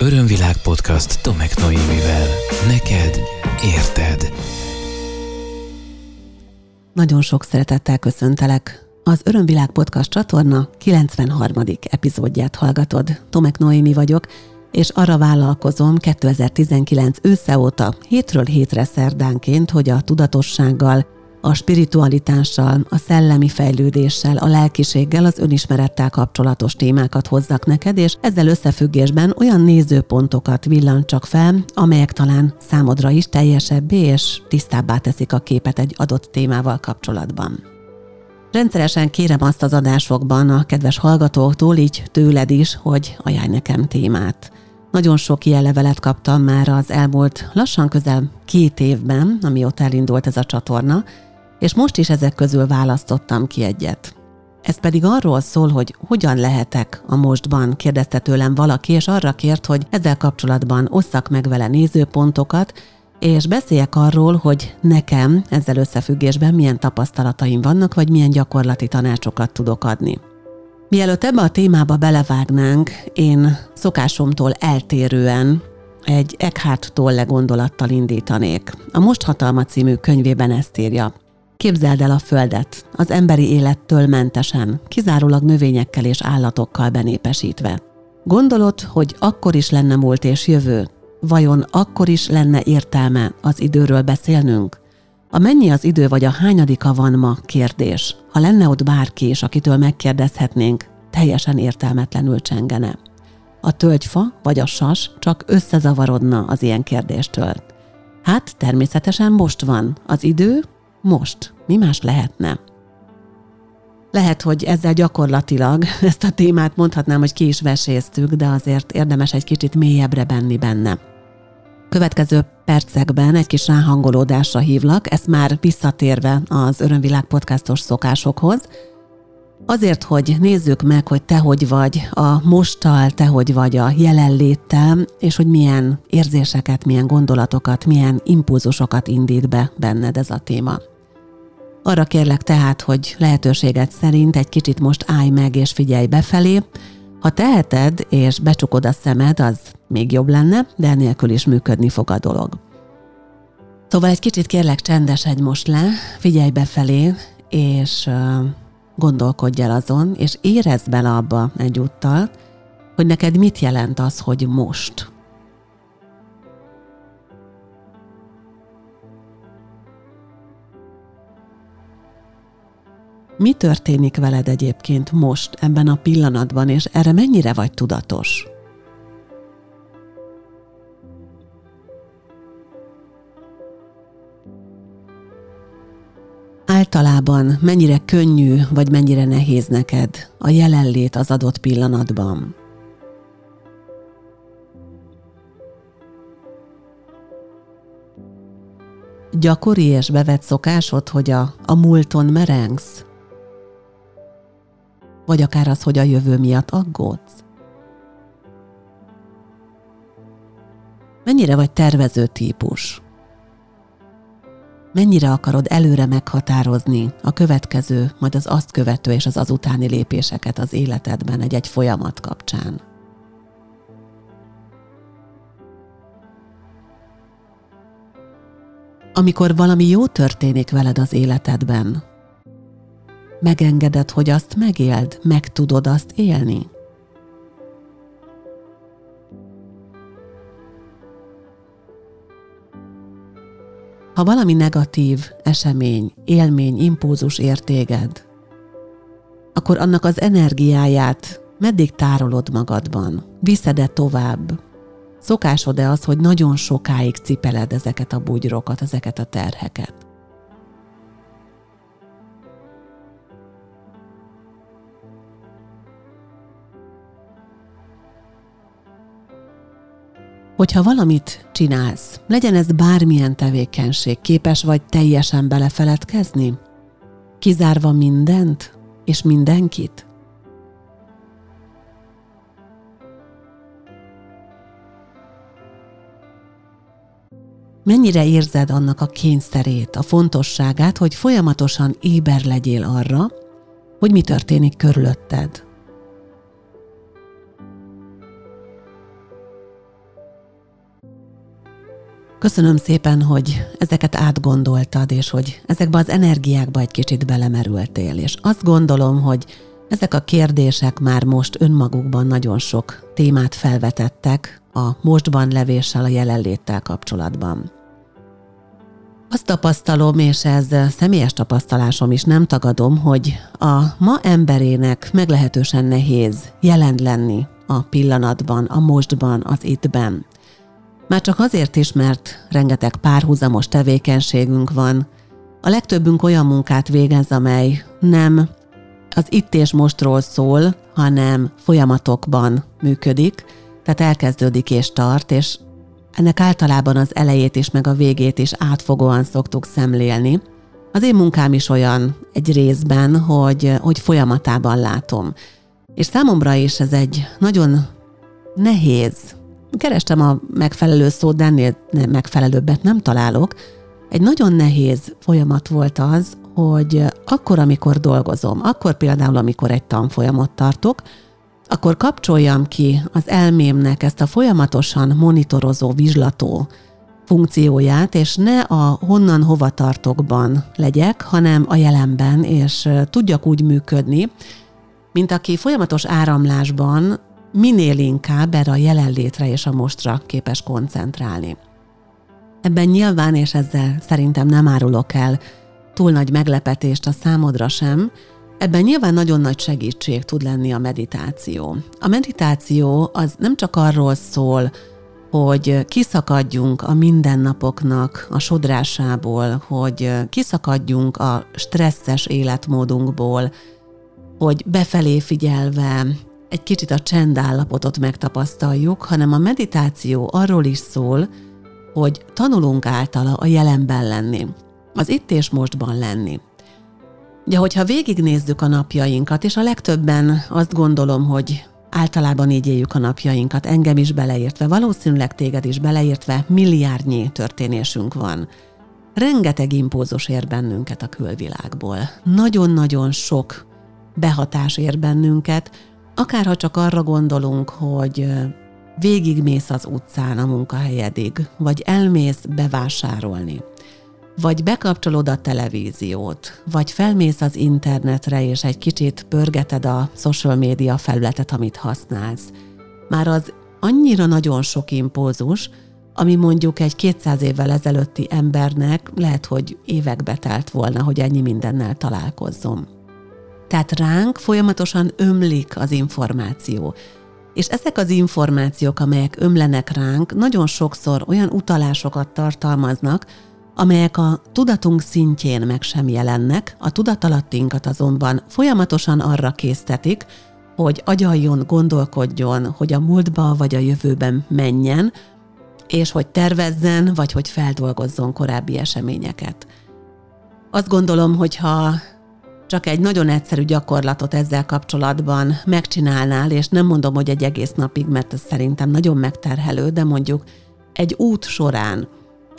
Örömvilág podcast Tomek Noémivel. Neked érted. Nagyon sok szeretettel köszöntelek. Az Örömvilág podcast csatorna 93. epizódját hallgatod. Tomek Noémi vagyok, és arra vállalkozom 2019 ősze óta hétről hétre szerdánként, hogy a tudatossággal, a spiritualitással, a szellemi fejlődéssel, a lelkiséggel, az önismerettel kapcsolatos témákat hozzak neked, és ezzel összefüggésben olyan nézőpontokat villancsak fel, amelyek talán számodra is teljesebbé és tisztábbá teszik a képet egy adott témával kapcsolatban. Rendszeresen kérem azt az adásokban a kedves hallgatóktól, így tőled is, hogy ajánlj nekem témát. Nagyon sok ilyen levelet kaptam már az elmúlt lassan közel két évben, amióta elindult ez a csatorna, és most is ezek közül választottam ki egyet. Ez pedig arról szól, hogy hogyan lehetek a mostban, kérdezte tőlem valaki, és arra kért, hogy ezzel kapcsolatban osszak meg vele nézőpontokat, és beszéljek arról, hogy nekem ezzel összefüggésben milyen tapasztalataim vannak, vagy milyen gyakorlati tanácsokat tudok adni. Mielőtt ebbe a témába belevágnánk, én szokásomtól eltérően egy Eckhart Tolle gondolattal indítanék. A Most Hatalma című könyvében ezt írja. Képzeld el a Földet, az emberi élettől mentesen, kizárólag növényekkel és állatokkal benépesítve. Gondolod, hogy akkor is lenne múlt és jövő? Vajon akkor is lenne értelme az időről beszélnünk? A mennyi az idő vagy a hányadika van ma kérdés. Ha lenne ott bárki és akitől megkérdezhetnénk, teljesen értelmetlenül csengene. A tölgyfa vagy a sas csak összezavarodna az ilyen kérdéstől. Hát természetesen most van. Az idő most. Mi más lehetne? Lehet, hogy ezzel gyakorlatilag ezt a témát mondhatnám, hogy ki is veséztük, de azért érdemes egy kicsit mélyebbre benni benne. Következő percekben egy kis ráhangolódásra hívlak, ezt már visszatérve az Örömvilág podcastos szokásokhoz, Azért, hogy nézzük meg, hogy te hogy vagy a mostal, te hogy vagy a jelenléttel, és hogy milyen érzéseket, milyen gondolatokat, milyen impulzusokat indít be benned ez a téma. Arra kérlek tehát, hogy lehetőséget szerint egy kicsit most állj meg és figyelj befelé. Ha teheted és becsukod a szemed, az még jobb lenne, de enélkül is működni fog a dolog. Szóval egy kicsit kérlek csendesedj most le, figyelj befelé, és gondolkodj el azon, és érezd bele abba egyúttal, hogy neked mit jelent az, hogy most. Mi történik veled egyébként most, ebben a pillanatban, és erre mennyire vagy tudatos? Általában mennyire könnyű vagy mennyire nehéz neked a jelenlét az adott pillanatban? Gyakori és bevett szokásod, hogy a, a múlton merengsz? Vagy akár az, hogy a jövő miatt aggódsz? Mennyire vagy tervező típus? mennyire akarod előre meghatározni a következő, majd az azt követő és az azutáni lépéseket az életedben egy-egy folyamat kapcsán. Amikor valami jó történik veled az életedben, megengeded, hogy azt megéld, meg tudod azt élni. Ha valami negatív esemény, élmény, impulzus ér téged, akkor annak az energiáját meddig tárolod magadban? Viszed-e tovább? Szokásod-e az, hogy nagyon sokáig cipeled ezeket a bugyrokat, ezeket a terheket? Hogyha valamit csinálsz, legyen ez bármilyen tevékenység, képes vagy teljesen belefeledkezni? Kizárva mindent és mindenkit? Mennyire érzed annak a kényszerét, a fontosságát, hogy folyamatosan éber legyél arra, hogy mi történik körülötted? Köszönöm szépen, hogy ezeket átgondoltad, és hogy ezekbe az energiákba egy kicsit belemerültél, és azt gondolom, hogy ezek a kérdések már most önmagukban nagyon sok témát felvetettek a mostban levéssel, a jelenléttel kapcsolatban. Azt tapasztalom, és ez személyes tapasztalásom is, nem tagadom, hogy a ma emberének meglehetősen nehéz jelen lenni a pillanatban, a mostban, az ittben. Már csak azért is, mert rengeteg párhuzamos tevékenységünk van. A legtöbbünk olyan munkát végez, amely nem az itt és mostról szól, hanem folyamatokban működik, tehát elkezdődik és tart, és ennek általában az elejét is, meg a végét is átfogóan szoktuk szemlélni. Az én munkám is olyan egy részben, hogy, hogy folyamatában látom. És számomra is ez egy nagyon nehéz. Kerestem a megfelelő szót, de ennél megfelelőbbet nem találok. Egy nagyon nehéz folyamat volt az, hogy akkor, amikor dolgozom, akkor például, amikor egy tanfolyamot tartok, akkor kapcsoljam ki az elmémnek ezt a folyamatosan monitorozó, vizslató funkcióját, és ne a honnan hova tartokban legyek, hanem a jelenben, és tudjak úgy működni, mint aki folyamatos áramlásban minél inkább erre a jelenlétre és a mostra képes koncentrálni. Ebben nyilván, és ezzel szerintem nem árulok el túl nagy meglepetést a számodra sem, Ebben nyilván nagyon nagy segítség tud lenni a meditáció. A meditáció az nem csak arról szól, hogy kiszakadjunk a mindennapoknak a sodrásából, hogy kiszakadjunk a stresszes életmódunkból, hogy befelé figyelve egy kicsit a csendállapotot megtapasztaljuk, hanem a meditáció arról is szól, hogy tanulunk általa a jelenben lenni, az itt és mostban lenni. Ugye, hogyha végignézzük a napjainkat, és a legtöbben azt gondolom, hogy általában így éljük a napjainkat, engem is beleértve, valószínűleg téged is beleértve, milliárdnyi történésünk van. Rengeteg impulzus ér bennünket a külvilágból. Nagyon-nagyon sok behatás ér bennünket, akárha csak arra gondolunk, hogy végigmész az utcán a munkahelyedig, vagy elmész bevásárolni vagy bekapcsolod a televíziót, vagy felmész az internetre, és egy kicsit pörgeted a social média felületet, amit használsz. Már az annyira nagyon sok impulzus, ami mondjuk egy 200 évvel ezelőtti embernek lehet, hogy évekbe telt volna, hogy ennyi mindennel találkozzon. Tehát ránk folyamatosan ömlik az információ. És ezek az információk, amelyek ömlenek ránk, nagyon sokszor olyan utalásokat tartalmaznak, amelyek a tudatunk szintjén meg sem jelennek, a tudatalattinkat azonban folyamatosan arra késztetik, hogy agyaljon, gondolkodjon, hogy a múltba vagy a jövőben menjen, és hogy tervezzen, vagy hogy feldolgozzon korábbi eseményeket. Azt gondolom, hogy ha csak egy nagyon egyszerű gyakorlatot ezzel kapcsolatban megcsinálnál, és nem mondom, hogy egy egész napig, mert ez szerintem nagyon megterhelő, de mondjuk egy út során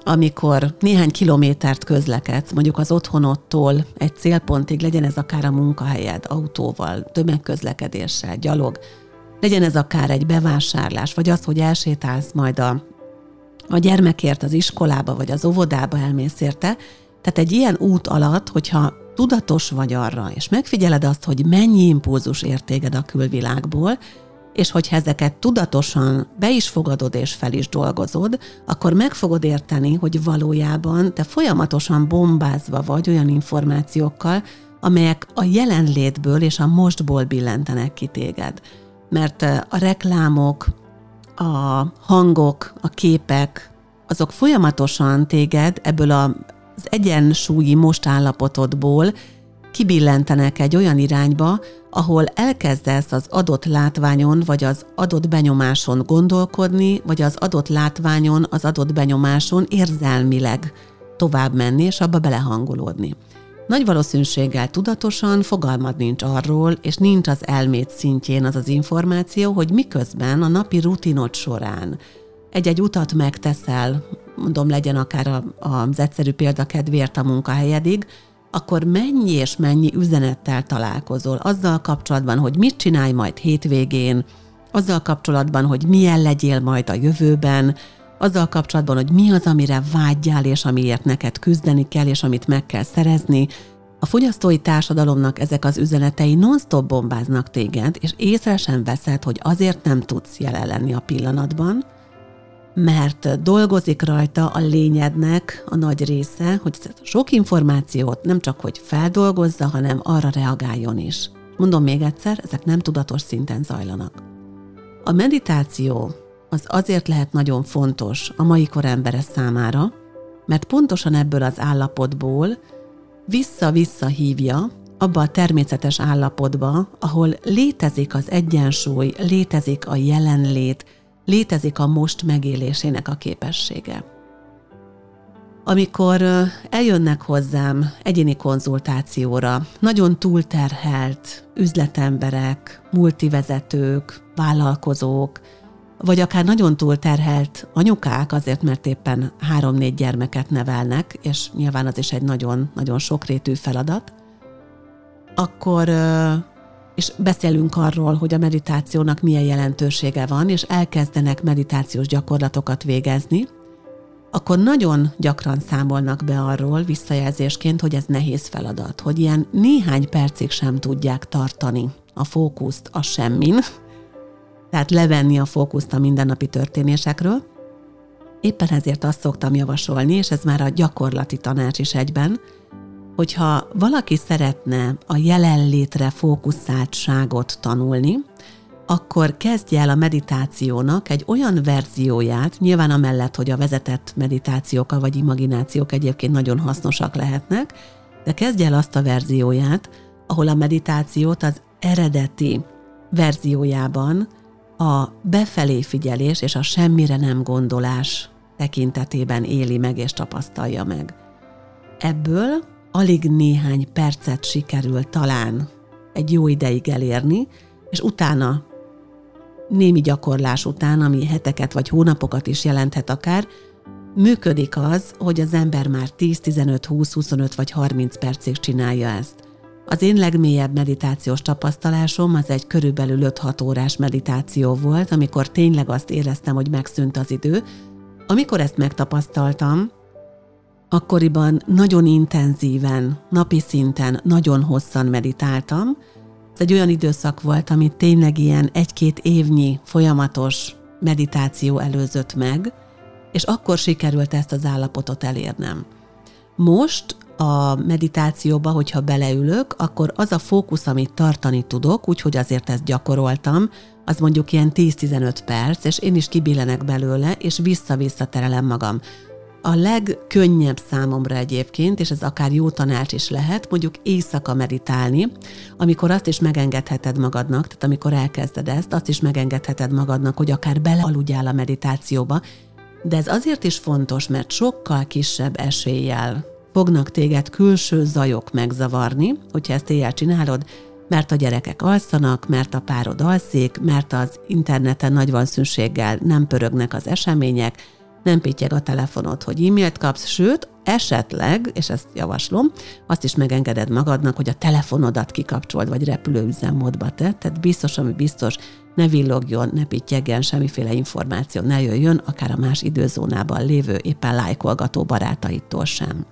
amikor néhány kilométert közlekedsz, mondjuk az otthonodtól egy célpontig, legyen ez akár a munkahelyed, autóval, tömegközlekedéssel, gyalog, legyen ez akár egy bevásárlás, vagy az, hogy elsétálsz majd a, a gyermekért az iskolába, vagy az óvodába elmész érte. Tehát egy ilyen út alatt, hogyha tudatos vagy arra, és megfigyeled azt, hogy mennyi impulzus értéged a külvilágból, és hogyha ezeket tudatosan be is fogadod és fel is dolgozod, akkor meg fogod érteni, hogy valójában te folyamatosan bombázva vagy olyan információkkal, amelyek a jelenlétből és a mostból billentenek ki téged. Mert a reklámok, a hangok, a képek, azok folyamatosan téged ebből az egyensúlyi állapotodból kibillentenek egy olyan irányba, ahol elkezdesz az adott látványon vagy az adott benyomáson gondolkodni, vagy az adott látványon, az adott benyomáson érzelmileg tovább menni, és abba belehangolódni. Nagy valószínűséggel tudatosan fogalmad nincs arról, és nincs az elmét szintjén az az információ, hogy miközben a napi rutinod során egy-egy utat megteszel, mondom, legyen akár az egyszerű példa kedvéért a munkahelyedig, akkor mennyi és mennyi üzenettel találkozol azzal kapcsolatban, hogy mit csinálj majd hétvégén, azzal kapcsolatban, hogy milyen legyél majd a jövőben, azzal kapcsolatban, hogy mi az, amire vágyjál, és amiért neked küzdeni kell, és amit meg kell szerezni. A fogyasztói társadalomnak ezek az üzenetei non-stop bombáznak téged, és észre sem veszed, hogy azért nem tudsz jelen lenni a pillanatban, mert dolgozik rajta a lényednek a nagy része, hogy sok információt nem csak hogy feldolgozza, hanem arra reagáljon is. Mondom még egyszer, ezek nem tudatos szinten zajlanak. A meditáció az azért lehet nagyon fontos a mai kor embere számára, mert pontosan ebből az állapotból vissza-vissza hívja abba a természetes állapotba, ahol létezik az egyensúly, létezik a jelenlét, létezik a most megélésének a képessége. Amikor eljönnek hozzám egyéni konzultációra nagyon túlterhelt üzletemberek, multivezetők, vállalkozók, vagy akár nagyon túlterhelt anyukák, azért mert éppen három-négy gyermeket nevelnek, és nyilván az is egy nagyon-nagyon sokrétű feladat, akkor és beszélünk arról, hogy a meditációnak milyen jelentősége van, és elkezdenek meditációs gyakorlatokat végezni, akkor nagyon gyakran számolnak be arról visszajelzésként, hogy ez nehéz feladat, hogy ilyen néhány percig sem tudják tartani a fókuszt a semmin, tehát levenni a fókuszt a mindennapi történésekről. Éppen ezért azt szoktam javasolni, és ez már a gyakorlati tanács is egyben, hogyha valaki szeretne a jelenlétre fókuszáltságot tanulni, akkor kezdje el a meditációnak egy olyan verzióját, nyilván amellett, hogy a vezetett meditációk vagy imaginációk egyébként nagyon hasznosak lehetnek, de kezdje el azt a verzióját, ahol a meditációt az eredeti verziójában a befelé figyelés és a semmire nem gondolás tekintetében éli meg és tapasztalja meg. Ebből alig néhány percet sikerül talán egy jó ideig elérni, és utána, némi gyakorlás után, ami heteket vagy hónapokat is jelenthet akár, működik az, hogy az ember már 10, 15, 20, 25 vagy 30 percig csinálja ezt. Az én legmélyebb meditációs tapasztalásom az egy körülbelül 5-6 órás meditáció volt, amikor tényleg azt éreztem, hogy megszűnt az idő. Amikor ezt megtapasztaltam, Akkoriban nagyon intenzíven, napi szinten, nagyon hosszan meditáltam. Ez egy olyan időszak volt, amit tényleg ilyen egy-két évnyi folyamatos meditáció előzött meg, és akkor sikerült ezt az állapotot elérnem. Most a meditációba, hogyha beleülök, akkor az a fókusz, amit tartani tudok, úgyhogy azért ezt gyakoroltam, az mondjuk ilyen 10-15 perc, és én is kibillenek belőle, és vissza-vissza terelem magam. A legkönnyebb számomra egyébként, és ez akár jó tanács is lehet, mondjuk éjszaka meditálni, amikor azt is megengedheted magadnak, tehát amikor elkezded ezt, azt is megengedheted magadnak, hogy akár belealudjál a meditációba, de ez azért is fontos, mert sokkal kisebb eséllyel fognak téged külső zajok megzavarni, hogyha ezt éjjel csinálod, mert a gyerekek alszanak, mert a párod alszik, mert az interneten nagy valószínűséggel nem pörögnek az események, nem pittyeg a telefonod, hogy e-mailt kapsz, sőt, esetleg, és ezt javaslom, azt is megengeded magadnak, hogy a telefonodat kikapcsold, vagy repülőüzemmódba te, tehát biztos, ami biztos, ne villogjon, ne pittyegjen, semmiféle információ ne jöjjön, akár a más időzónában lévő, éppen lájkolgató barátaitól sem.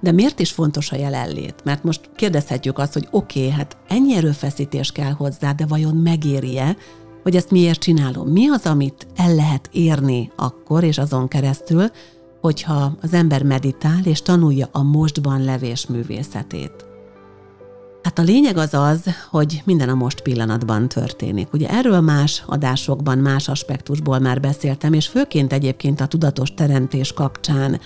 De miért is fontos a jelenlét? Mert most kérdezhetjük azt, hogy oké, okay, hát ennyi erőfeszítés kell hozzá, de vajon megéri-e, hogy ezt miért csinálom. Mi az, amit el lehet érni akkor és azon keresztül, hogyha az ember meditál és tanulja a mostban levés művészetét. Hát a lényeg az az, hogy minden a most pillanatban történik. Ugye erről más adásokban, más aspektusból már beszéltem, és főként egyébként a tudatos teremtés kapcsán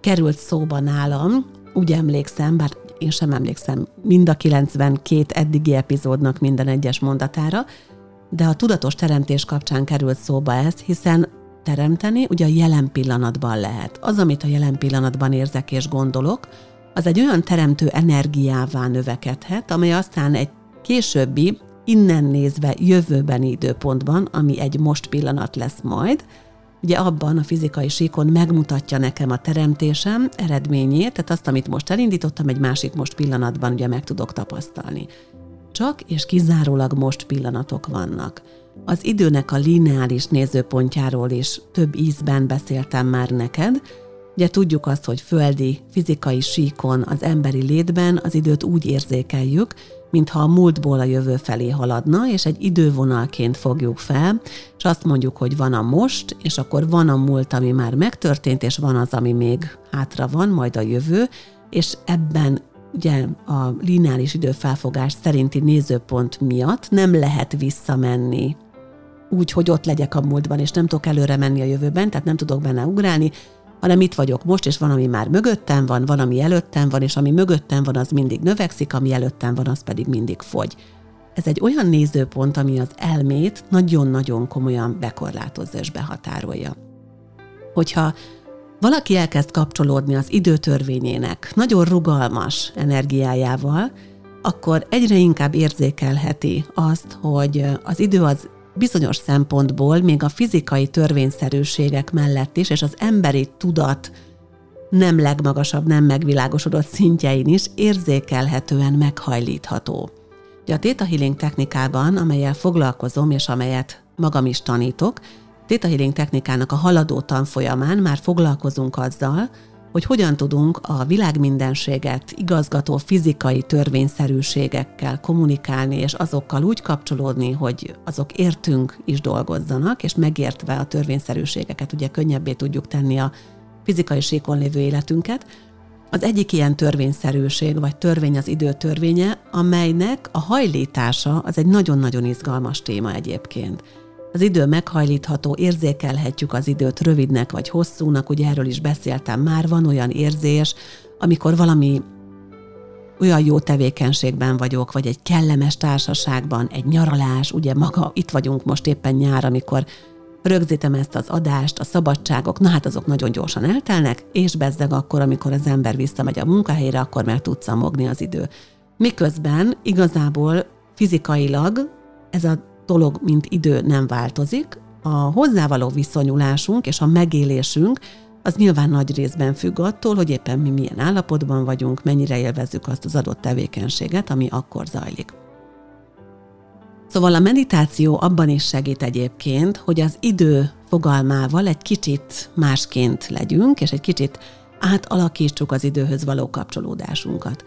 került szóba nálam, úgy emlékszem, bár én sem emlékszem mind a 92 eddigi epizódnak minden egyes mondatára, de a tudatos teremtés kapcsán került szóba ez, hiszen teremteni ugye a jelen pillanatban lehet. Az, amit a jelen pillanatban érzek és gondolok, az egy olyan teremtő energiává növekedhet, amely aztán egy későbbi, innen nézve jövőbeni időpontban, ami egy most pillanat lesz majd, ugye abban a fizikai síkon megmutatja nekem a teremtésem eredményét, tehát azt, amit most elindítottam, egy másik most pillanatban ugye meg tudok tapasztalni csak és kizárólag most pillanatok vannak. Az időnek a lineáris nézőpontjáról is több ízben beszéltem már neked. Ugye tudjuk azt, hogy földi, fizikai síkon, az emberi létben az időt úgy érzékeljük, mintha a múltból a jövő felé haladna, és egy idővonalként fogjuk fel, és azt mondjuk, hogy van a most, és akkor van a múlt, ami már megtörtént, és van az, ami még hátra van, majd a jövő, és ebben ugye a lineáris időfelfogás szerinti nézőpont miatt nem lehet visszamenni úgy, hogy ott legyek a múltban, és nem tudok előre menni a jövőben, tehát nem tudok benne ugrálni, hanem itt vagyok most, és van, ami már mögöttem van, van, ami előttem van, és ami mögöttem van, az mindig növekszik, ami előttem van, az pedig mindig fogy. Ez egy olyan nézőpont, ami az elmét nagyon-nagyon komolyan bekorlátozza és behatárolja. Hogyha valaki elkezd kapcsolódni az időtörvényének nagyon rugalmas energiájával, akkor egyre inkább érzékelheti azt, hogy az idő az bizonyos szempontból még a fizikai törvényszerűségek mellett is, és az emberi tudat nem legmagasabb, nem megvilágosodott szintjein is érzékelhetően meghajlítható. Ugye a Theta Healing technikában, amelyel foglalkozom, és amelyet magam is tanítok, Theta Healing technikának a haladó tanfolyamán már foglalkozunk azzal, hogy hogyan tudunk a világ mindenséget igazgató fizikai törvényszerűségekkel kommunikálni, és azokkal úgy kapcsolódni, hogy azok értünk is dolgozzanak, és megértve a törvényszerűségeket ugye könnyebbé tudjuk tenni a fizikai síkon lévő életünket. Az egyik ilyen törvényszerűség, vagy törvény az idő törvénye, amelynek a hajlítása az egy nagyon-nagyon izgalmas téma egyébként az idő meghajlítható, érzékelhetjük az időt rövidnek vagy hosszúnak, ugye erről is beszéltem már, van olyan érzés, amikor valami olyan jó tevékenységben vagyok, vagy egy kellemes társaságban, egy nyaralás, ugye maga, itt vagyunk most éppen nyár, amikor rögzítem ezt az adást, a szabadságok, na hát azok nagyon gyorsan eltelnek, és bezzeg akkor, amikor az ember visszamegy a munkahelyre, akkor meg tud szamogni az idő. Miközben igazából fizikailag ez a dolog, mint idő nem változik, a hozzávaló viszonyulásunk és a megélésünk az nyilván nagy részben függ attól, hogy éppen mi milyen állapotban vagyunk, mennyire élvezzük azt az adott tevékenységet, ami akkor zajlik. Szóval a meditáció abban is segít egyébként, hogy az idő fogalmával egy kicsit másként legyünk, és egy kicsit átalakítsuk az időhöz való kapcsolódásunkat.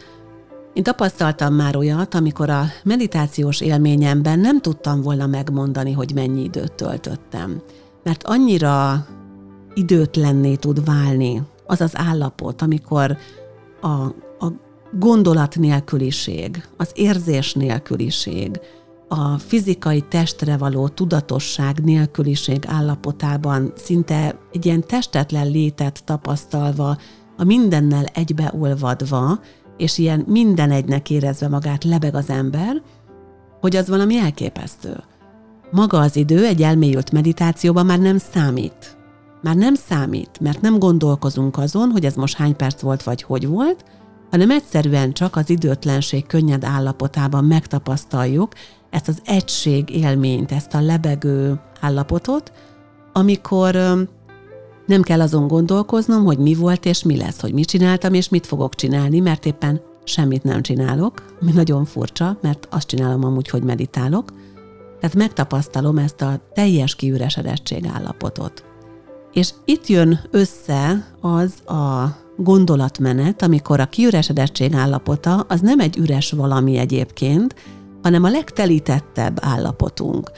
Én tapasztaltam már olyat, amikor a meditációs élményemben nem tudtam volna megmondani, hogy mennyi időt töltöttem. Mert annyira időtlenné tud válni az az állapot, amikor a, a gondolat nélküliség, az érzés nélküliség, a fizikai testre való tudatosság nélküliség állapotában szinte egy ilyen testetlen létet tapasztalva, a mindennel egybeolvadva, és ilyen minden egynek érezve magát lebeg az ember, hogy az valami elképesztő. Maga az idő egy elmélyült meditációban már nem számít. Már nem számít, mert nem gondolkozunk azon, hogy ez most hány perc volt, vagy hogy volt, hanem egyszerűen csak az időtlenség könnyed állapotában megtapasztaljuk ezt az egység élményt, ezt a lebegő állapotot, amikor nem kell azon gondolkoznom, hogy mi volt és mi lesz, hogy mit csináltam és mit fogok csinálni, mert éppen semmit nem csinálok, mi nagyon furcsa, mert azt csinálom amúgy, hogy meditálok. Tehát megtapasztalom ezt a teljes kiüresedettség állapotot. És itt jön össze az a gondolatmenet, amikor a kiüresedettség állapota az nem egy üres valami egyébként, hanem a legtelítettebb állapotunk.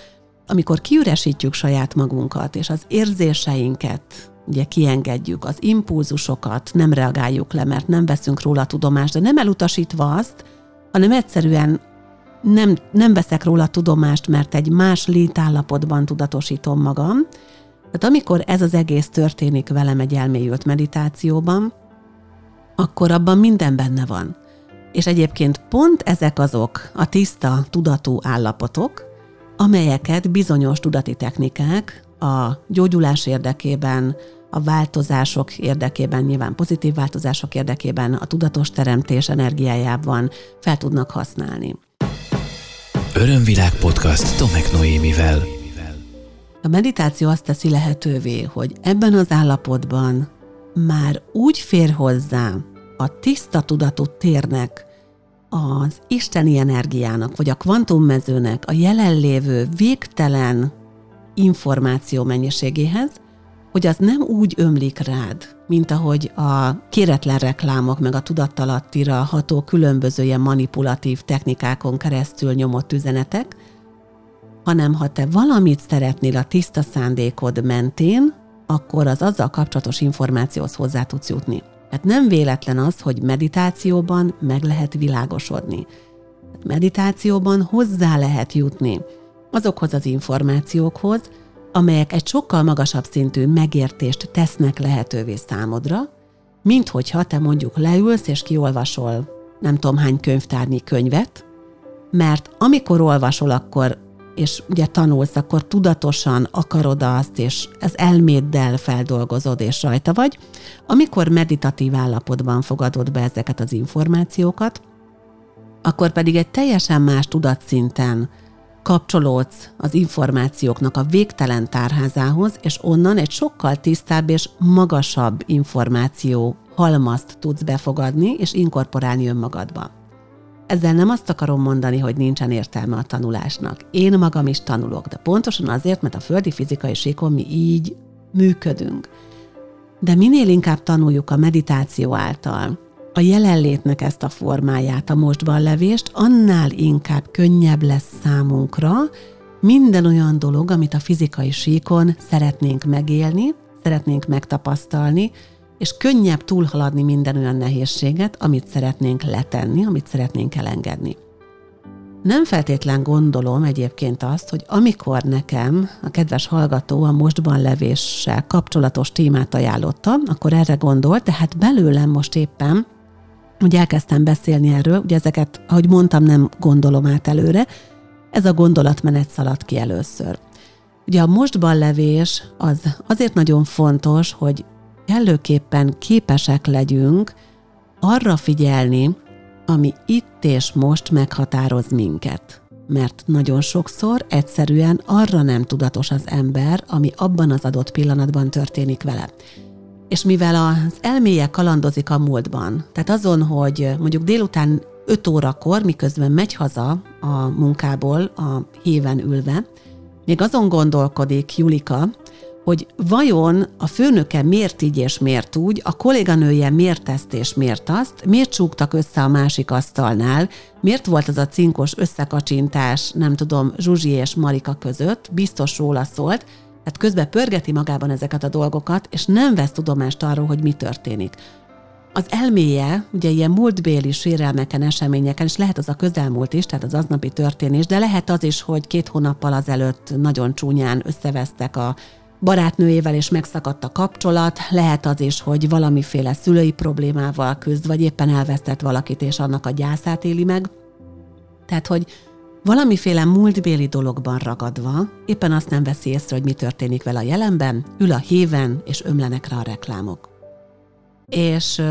Amikor kiüresítjük saját magunkat, és az érzéseinket ugye kiengedjük az impulzusokat, nem reagáljuk le, mert nem veszünk róla tudomást, de nem elutasítva azt, hanem egyszerűen nem, nem veszek róla tudomást, mert egy más létállapotban tudatosítom magam. Tehát amikor ez az egész történik velem egy elmélyült meditációban, akkor abban minden benne van. És egyébként pont ezek azok a tiszta, tudatú állapotok, amelyeket bizonyos tudati technikák a gyógyulás érdekében, a változások érdekében, nyilván pozitív változások érdekében, a tudatos teremtés energiájában fel tudnak használni. Örömvilág podcast Tomek Noémivel. A meditáció azt teszi lehetővé, hogy ebben az állapotban már úgy fér hozzá a tiszta tudatú térnek az isteni energiának, vagy a kvantummezőnek a jelenlévő végtelen információ mennyiségéhez, hogy az nem úgy ömlik rád, mint ahogy a kéretlen reklámok, meg a tudattalattira ható különböző ilyen manipulatív technikákon keresztül nyomott üzenetek, hanem ha te valamit szeretnél a tiszta szándékod mentén, akkor az azzal kapcsolatos információhoz hozzá tudsz jutni. Hát nem véletlen az, hogy meditációban meg lehet világosodni. Meditációban hozzá lehet jutni azokhoz az információkhoz, amelyek egy sokkal magasabb szintű megértést tesznek lehetővé számodra, mint hogyha te mondjuk leülsz és kiolvasol nem tudom hány könyvtárnyi könyvet, mert amikor olvasol, akkor és ugye tanulsz, akkor tudatosan akarod azt, és ez elméddel feldolgozod, és rajta vagy. Amikor meditatív állapotban fogadod be ezeket az információkat, akkor pedig egy teljesen más tudatszinten kapcsolódsz az információknak a végtelen tárházához, és onnan egy sokkal tisztább és magasabb információ halmazt tudsz befogadni és inkorporálni önmagadba. Ezzel nem azt akarom mondani, hogy nincsen értelme a tanulásnak. Én magam is tanulok, de pontosan azért, mert a földi fizikai síkon mi így működünk. De minél inkább tanuljuk a meditáció által, a jelenlétnek ezt a formáját, a mostban levést, annál inkább könnyebb lesz számunkra minden olyan dolog, amit a fizikai síkon szeretnénk megélni, szeretnénk megtapasztalni, és könnyebb túlhaladni minden olyan nehézséget, amit szeretnénk letenni, amit szeretnénk elengedni. Nem feltétlen gondolom egyébként azt, hogy amikor nekem a kedves hallgató a mostban levéssel kapcsolatos témát ajánlotta, akkor erre gondolt, tehát belőlem most éppen, hogy elkezdtem beszélni erről, ugye ezeket, ahogy mondtam, nem gondolom át előre, ez a gondolatmenet szaladt ki először. Ugye a mostban levés az azért nagyon fontos, hogy kellőképpen képesek legyünk arra figyelni, ami itt és most meghatároz minket. Mert nagyon sokszor egyszerűen arra nem tudatos az ember, ami abban az adott pillanatban történik vele. És mivel az elméje kalandozik a múltban, tehát azon, hogy mondjuk délután 5 órakor, miközben megy haza a munkából a híven ülve, még azon gondolkodik Julika, hogy vajon a főnöke miért így és miért úgy, a kolléganője miért ezt és miért azt, miért csúgtak össze a másik asztalnál, miért volt az a cinkos összekacsintás, nem tudom, Zsuzsi és Marika között, biztos róla szólt, tehát közben pörgeti magában ezeket a dolgokat, és nem vesz tudomást arról, hogy mi történik. Az elméje, ugye ilyen múltbéli sérelmeken, eseményeken, és lehet az a közelmúlt is, tehát az aznapi történés, de lehet az is, hogy két hónappal azelőtt nagyon csúnyán összevesztek a barátnőjével és megszakadt a kapcsolat, lehet az is, hogy valamiféle szülői problémával küzd, vagy éppen elvesztett valakit, és annak a gyászát éli meg. Tehát, hogy valamiféle múltbéli dologban ragadva, éppen azt nem veszi észre, hogy mi történik vele a jelenben, ül a héven, és ömlenek rá a reklámok. És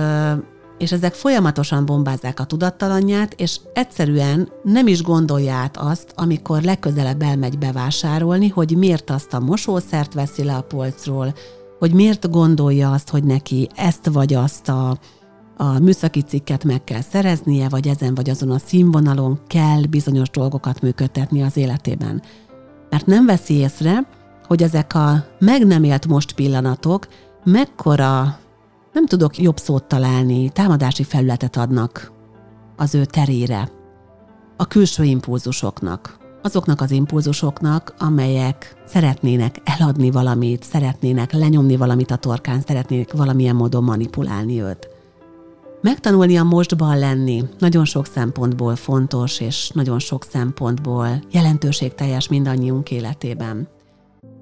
és ezek folyamatosan bombázzák a tudattalanját, és egyszerűen nem is gondolja át azt, amikor legközelebb elmegy bevásárolni, hogy miért azt a mosószert veszi le a polcról, hogy miért gondolja azt, hogy neki ezt vagy azt a, a műszaki cikket meg kell szereznie, vagy ezen vagy azon a színvonalon kell bizonyos dolgokat működtetni az életében. Mert nem veszi észre, hogy ezek a meg nem élt most pillanatok mekkora nem tudok jobb szót találni, támadási felületet adnak az ő terére, a külső impulzusoknak, azoknak az impulzusoknak, amelyek szeretnének eladni valamit, szeretnének lenyomni valamit a torkán, szeretnének valamilyen módon manipulálni őt. Megtanulni a mostban lenni nagyon sok szempontból fontos, és nagyon sok szempontból jelentőségteljes mindannyiunk életében.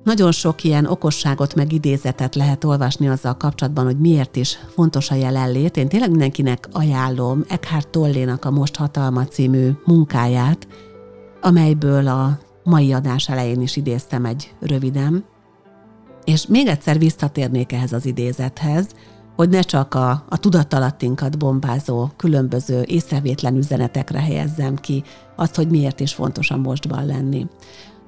Nagyon sok ilyen okosságot meg idézetet lehet olvasni azzal kapcsolatban, hogy miért is fontos a jelenlét. Én tényleg mindenkinek ajánlom Eckhart Tollénak a Most Hatalma című munkáját, amelyből a mai adás elején is idéztem egy röviden. És még egyszer visszatérnék ehhez az idézethez, hogy ne csak a, a tudattalattinkat bombázó különböző észrevétlen üzenetekre helyezzem ki azt, hogy miért is fontos a mostban lenni.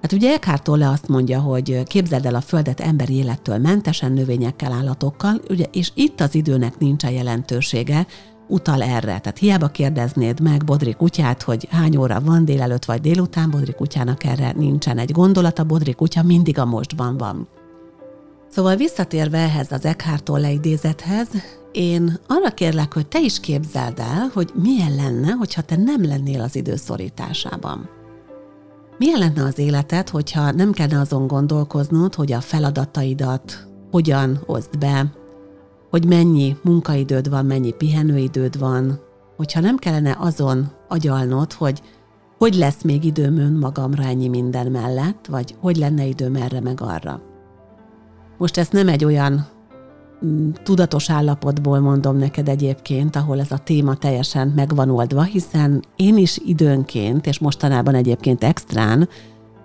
Hát ugye Eckhart Tolle azt mondja, hogy képzeld el a Földet emberi élettől mentesen, növényekkel, állatokkal, ugye, és itt az időnek nincs a jelentősége, utal erre. Tehát hiába kérdeznéd meg Bodri kutyát, hogy hány óra van délelőtt vagy délután, Bodri kutyának erre nincsen egy gondolata, Bodri kutya mindig a mostban van. Szóval visszatérve ehhez az Eckhart Tolle idézethez, én arra kérlek, hogy te is képzeld el, hogy milyen lenne, hogyha te nem lennél az időszorításában. Milyen lenne az életed, hogyha nem kellene azon gondolkoznod, hogy a feladataidat hogyan oszd be, hogy mennyi munkaidőd van, mennyi pihenőidőd van, hogyha nem kellene azon agyalnod, hogy hogy lesz még időm önmagamra ennyi minden mellett, vagy hogy lenne időm erre meg arra. Most ezt nem egy olyan mm, tudatos állapotból mondom neked egyébként, ahol ez a téma teljesen megvan oldva, hiszen én is időnként, és mostanában egyébként extrán,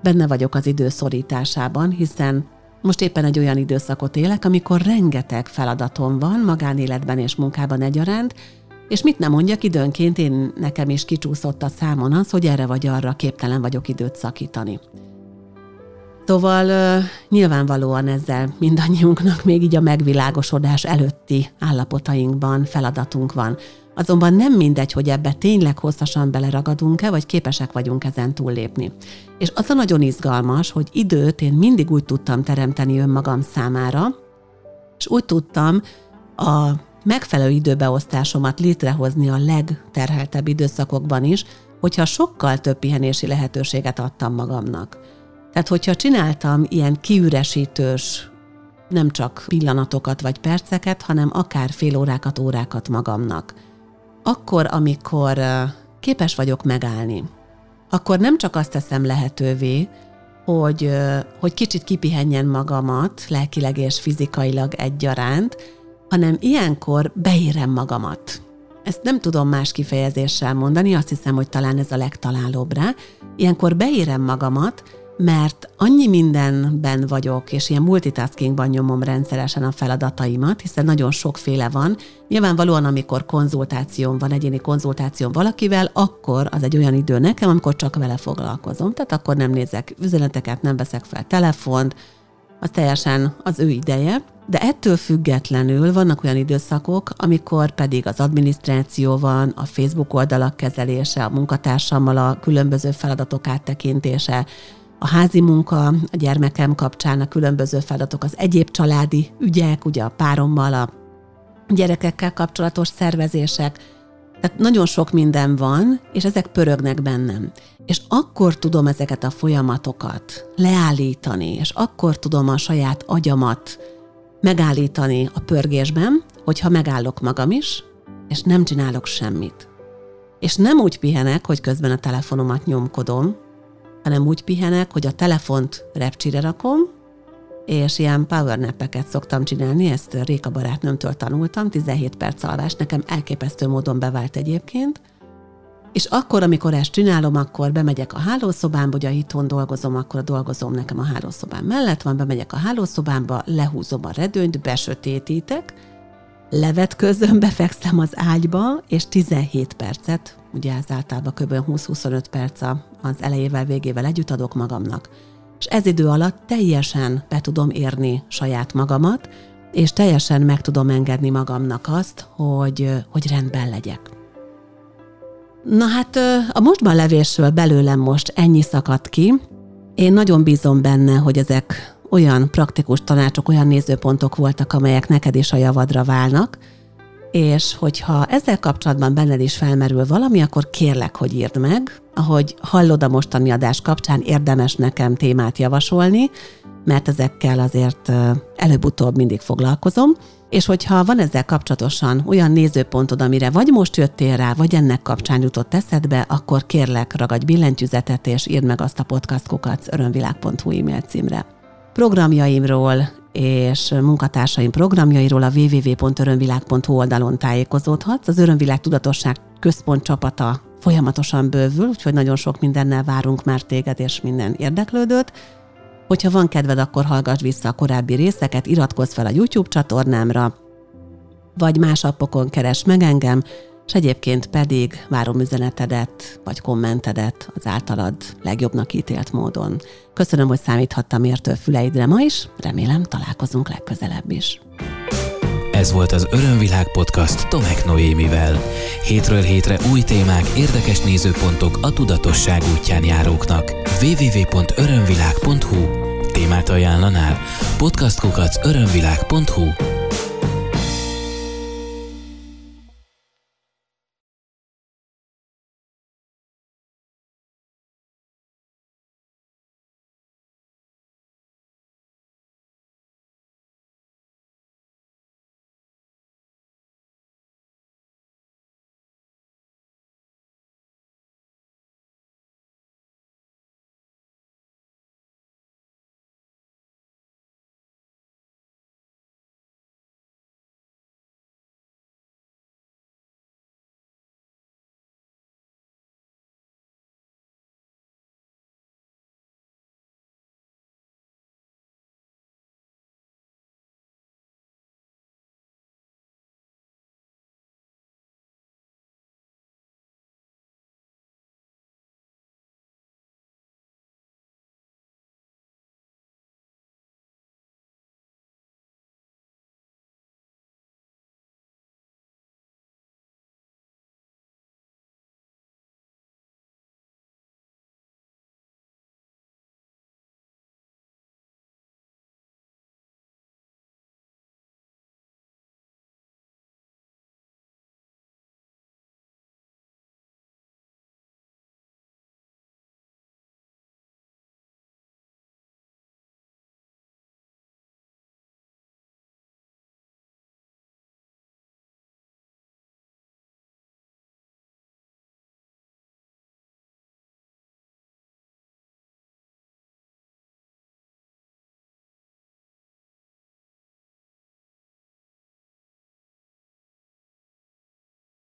benne vagyok az időszorításában, hiszen most éppen egy olyan időszakot élek, amikor rengeteg feladatom van magánéletben és munkában egyaránt, és mit nem mondjak, időnként én nekem is kicsúszott a számon az, hogy erre vagy arra képtelen vagyok időt szakítani. Szóval nyilvánvalóan ezzel mindannyiunknak még így a megvilágosodás előtti állapotainkban feladatunk van. Azonban nem mindegy, hogy ebbe tényleg hosszasan beleragadunk-e, vagy képesek vagyunk ezen túllépni. És az a nagyon izgalmas, hogy időt én mindig úgy tudtam teremteni önmagam számára, és úgy tudtam a megfelelő időbeosztásomat létrehozni a legterheltebb időszakokban is, hogyha sokkal több pihenési lehetőséget adtam magamnak. Tehát, hogyha csináltam ilyen kiüresítős, nem csak pillanatokat vagy perceket, hanem akár fél órákat, órákat magamnak, akkor, amikor képes vagyok megállni, akkor nem csak azt teszem lehetővé, hogy, hogy kicsit kipihenjen magamat, lelkileg és fizikailag egyaránt, hanem ilyenkor beérem magamat. Ezt nem tudom más kifejezéssel mondani, azt hiszem, hogy talán ez a legtalálóbb rá. Ilyenkor beérem magamat, mert annyi mindenben vagyok, és ilyen multitaskingban nyomom rendszeresen a feladataimat, hiszen nagyon sokféle van. Nyilvánvalóan, amikor konzultációm van, egyéni konzultációm valakivel, akkor az egy olyan idő nekem, amikor csak vele foglalkozom. Tehát akkor nem nézek üzeneteket, nem veszek fel telefont, az teljesen az ő ideje. De ettől függetlenül vannak olyan időszakok, amikor pedig az adminisztráció van, a Facebook oldalak kezelése, a munkatársammal a különböző feladatok áttekintése, a házi munka, a gyermekem kapcsán a különböző feladatok, az egyéb családi ügyek, ugye a párommal, a gyerekekkel kapcsolatos szervezések, tehát nagyon sok minden van, és ezek pörögnek bennem. És akkor tudom ezeket a folyamatokat leállítani, és akkor tudom a saját agyamat megállítani a pörgésben, hogyha megállok magam is, és nem csinálok semmit. És nem úgy pihenek, hogy közben a telefonomat nyomkodom, hanem úgy pihenek, hogy a telefont repcsire rakom, és ilyen power nappeket szoktam csinálni, ezt Réka barátnőmtől tanultam, 17 perc alvás, nekem elképesztő módon bevált egyébként, és akkor, amikor ezt csinálom, akkor bemegyek a hálószobámba, ugye itthon dolgozom, akkor a dolgozom nekem a hálószobám mellett van, bemegyek a hálószobámba, lehúzom a redőnyt, besötétítek, levetközöm, befekszem az ágyba, és 17 percet, ugye ez általában kb. 20-25 perc az elejével, végével együtt adok magamnak. És ez idő alatt teljesen be tudom érni saját magamat, és teljesen meg tudom engedni magamnak azt, hogy, hogy rendben legyek. Na hát a mostban levésről belőlem most ennyi szakadt ki. Én nagyon bízom benne, hogy ezek olyan praktikus tanácsok, olyan nézőpontok voltak, amelyek neked is a javadra válnak, és hogyha ezzel kapcsolatban benned is felmerül valami, akkor kérlek, hogy írd meg. Ahogy hallod a mostani adás kapcsán, érdemes nekem témát javasolni, mert ezekkel azért előbb-utóbb mindig foglalkozom, és hogyha van ezzel kapcsolatosan olyan nézőpontod, amire vagy most jöttél rá, vagy ennek kapcsán jutott eszedbe, akkor kérlek, ragadj billentyűzetet, és írd meg azt a podcastkukat örömvilág.hu e-mail címre. Programjaimról és munkatársaim programjairól a www.örömvilág.hu oldalon tájékozódhatsz. Az Örömvilág Tudatosság Központ csapata folyamatosan bővül, úgyhogy nagyon sok mindennel várunk már téged és minden érdeklődőt. Hogyha van kedved, akkor hallgass vissza a korábbi részeket, iratkozz fel a YouTube csatornámra, vagy más appokon keres meg engem, és egyébként pedig várom üzenetedet vagy kommentedet az általad legjobbnak ítélt módon. Köszönöm, hogy számíthattam értő füleidre ma is, remélem találkozunk legközelebb is. Ez volt az Örömvilág podcast Tomek Noémivel. Hétről hétre új témák, érdekes nézőpontok a tudatosság útján járóknak. www.örömvilág.hu Témát ajánlanál? podcastkukac örömvilág.hu